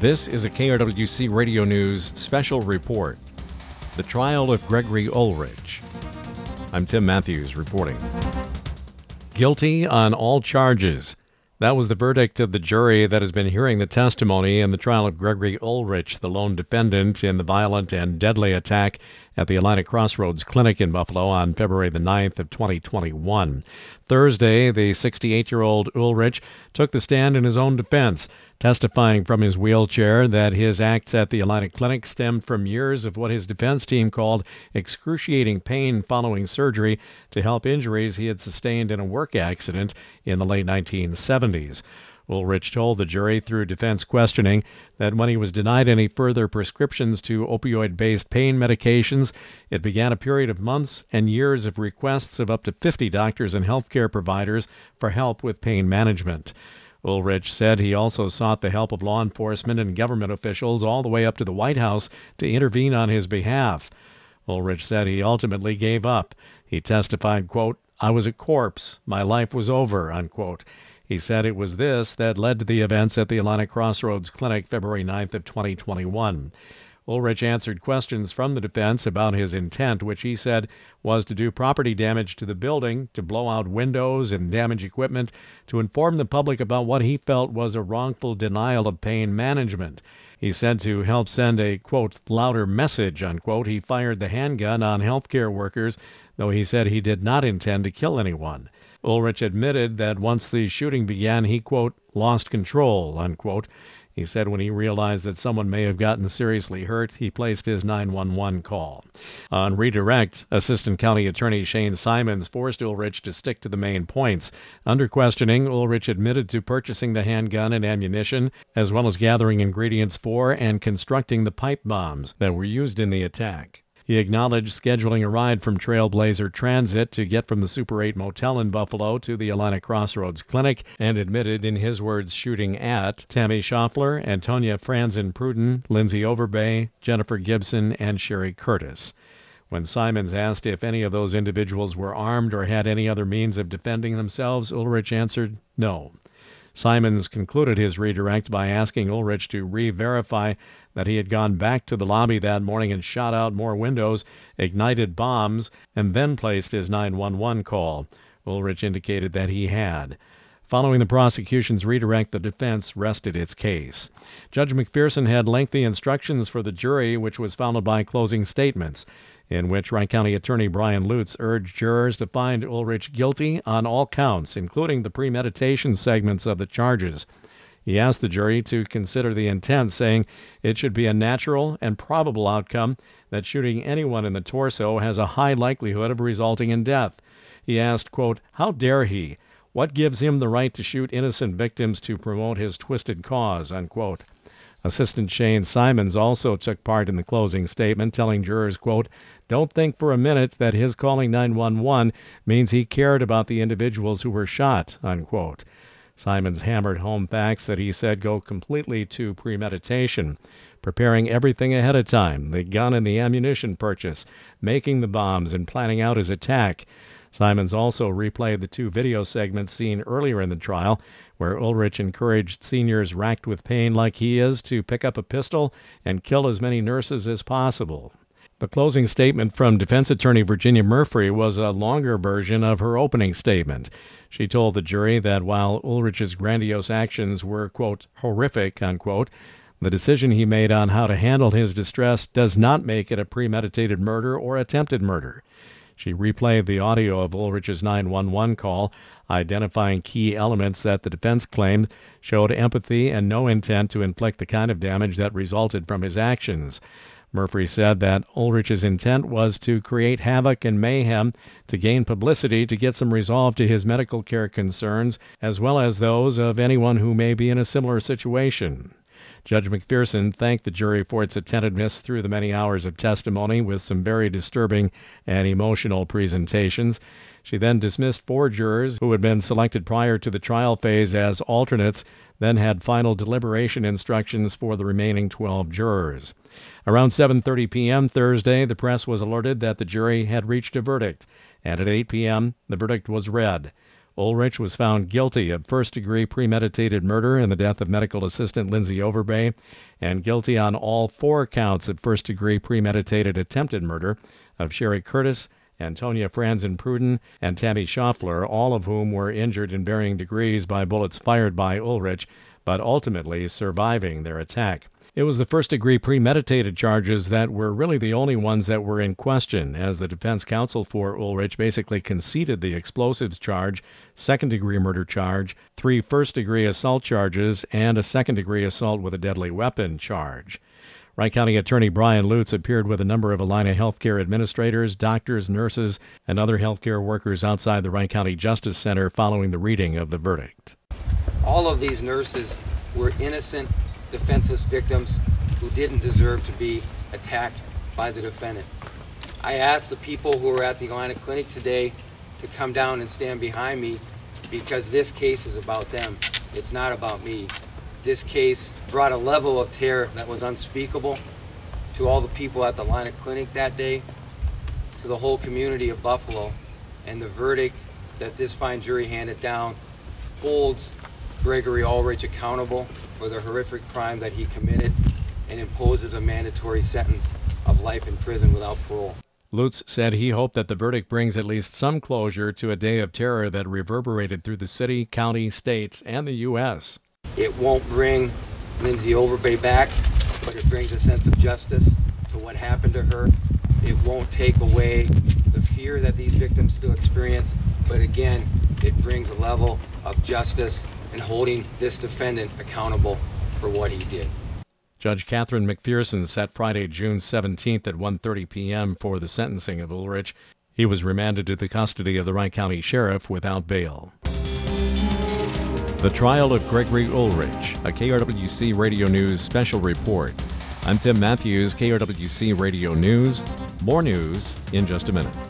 This is a KRWC Radio News special report. The trial of Gregory Ulrich. I'm Tim Matthews reporting. Guilty on all charges. That was the verdict of the jury that has been hearing the testimony in the trial of Gregory Ulrich, the lone defendant in the violent and deadly attack at the Atlantic Crossroads Clinic in Buffalo on February the 9th of 2021. Thursday, the 68-year-old Ulrich took the stand in his own defense, testifying from his wheelchair that his acts at the Atlantic Clinic stemmed from years of what his defense team called excruciating pain following surgery to help injuries he had sustained in a work accident in the late 1970s. Ulrich told the jury through defense questioning that when he was denied any further prescriptions to opioid based pain medications, it began a period of months and years of requests of up to 50 doctors and healthcare providers for help with pain management. Ulrich said he also sought the help of law enforcement and government officials all the way up to the White House to intervene on his behalf. Ulrich said he ultimately gave up. He testified, quote, I was a corpse. My life was over, unquote. He said it was this that led to the events at the Atlantic Crossroads Clinic February 9th of 2021. Ulrich answered questions from the defense about his intent, which he said was to do property damage to the building, to blow out windows and damage equipment, to inform the public about what he felt was a wrongful denial of pain management. He said to help send a, quote, louder message, unquote, he fired the handgun on healthcare workers, though he said he did not intend to kill anyone. Ulrich admitted that once the shooting began, he, quote, lost control, unquote. He said when he realized that someone may have gotten seriously hurt, he placed his 911 call. On redirect, Assistant County Attorney Shane Simons forced Ulrich to stick to the main points. Under questioning, Ulrich admitted to purchasing the handgun and ammunition, as well as gathering ingredients for and constructing the pipe bombs that were used in the attack. He acknowledged scheduling a ride from Trailblazer Transit to get from the Super 8 motel in Buffalo to the Atlantic Crossroads Clinic and admitted, in his words, shooting at Tammy Schaffler, Antonia Franzen Pruden, Lindsay Overbey, Jennifer Gibson, and Sherry Curtis. When Simons asked if any of those individuals were armed or had any other means of defending themselves, Ulrich answered no. Simons concluded his redirect by asking Ulrich to re verify that he had gone back to the lobby that morning and shot out more windows, ignited bombs, and then placed his 911 call. Ulrich indicated that he had. Following the prosecution's redirect, the defense rested its case. Judge McPherson had lengthy instructions for the jury, which was followed by closing statements in which Wright County Attorney Brian Lutz urged jurors to find Ulrich guilty on all counts, including the premeditation segments of the charges. He asked the jury to consider the intent, saying it should be a natural and probable outcome that shooting anyone in the torso has a high likelihood of resulting in death. He asked, quote, How dare he? What gives him the right to shoot innocent victims to promote his twisted cause? Unquote. Assistant Shane Simons also took part in the closing statement, telling jurors, quote, Don't think for a minute that his calling 911 means he cared about the individuals who were shot, unquote. Simons hammered home facts that he said go completely to premeditation, preparing everything ahead of time the gun and the ammunition purchase, making the bombs, and planning out his attack. Simons also replayed the two video segments seen earlier in the trial, where Ulrich encouraged seniors racked with pain like he is to pick up a pistol and kill as many nurses as possible. The closing statement from defense attorney Virginia Murphy was a longer version of her opening statement. She told the jury that while Ulrich's grandiose actions were, quote, horrific, unquote, the decision he made on how to handle his distress does not make it a premeditated murder or attempted murder. She replayed the audio of Ulrich's 911 call, identifying key elements that the defense claimed showed empathy and no intent to inflict the kind of damage that resulted from his actions. Murphy said that Ulrich's intent was to create havoc and mayhem to gain publicity to get some resolve to his medical care concerns, as well as those of anyone who may be in a similar situation. Judge McPherson thanked the jury for its attentiveness through the many hours of testimony with some very disturbing and emotional presentations. She then dismissed four jurors who had been selected prior to the trial phase as alternates, then had final deliberation instructions for the remaining 12 jurors. Around 7:30 p.m. Thursday, the press was alerted that the jury had reached a verdict, and at 8 p.m. the verdict was read. Ulrich was found guilty of first degree premeditated murder in the death of medical assistant Lindsay Overbey and guilty on all four counts of first degree premeditated attempted murder of Sherry Curtis, Antonia Franzen Pruden, and Tammy Schaffler, all of whom were injured in varying degrees by bullets fired by Ulrich, but ultimately surviving their attack. It was the first degree premeditated charges that were really the only ones that were in question, as the defense counsel for Ulrich basically conceded the explosives charge, second degree murder charge, three first degree assault charges, and a second degree assault with a deadly weapon charge. Wright County Attorney Brian Lutz appeared with a number of Allina healthcare administrators, doctors, nurses, and other healthcare workers outside the Wright County Justice Center following the reading of the verdict. All of these nurses were innocent defenseless victims who didn't deserve to be attacked by the defendant. I asked the people who were at the Allina Clinic today to come down and stand behind me because this case is about them. It's not about me. This case brought a level of terror that was unspeakable to all the people at the Allina Clinic that day, to the whole community of Buffalo, and the verdict that this fine jury handed down holds Gregory Ulrich accountable for the horrific crime that he committed and imposes a mandatory sentence of life in prison without parole. Lutz said he hoped that the verdict brings at least some closure to a day of terror that reverberated through the city, county, state, and the U.S. It won't bring Lindsay Overbey back, but it brings a sense of justice to what happened to her. It won't take away the fear that these victims still experience, but again, it brings a level of justice and holding this defendant accountable for what he did. Judge Catherine McPherson set Friday, June 17th at 1:30 p.m. for the sentencing of Ulrich. He was remanded to the custody of the Wright County Sheriff without bail. The trial of Gregory Ulrich, a KRWC Radio News special report. I'm Tim Matthews, KRWC Radio News. More news in just a minute.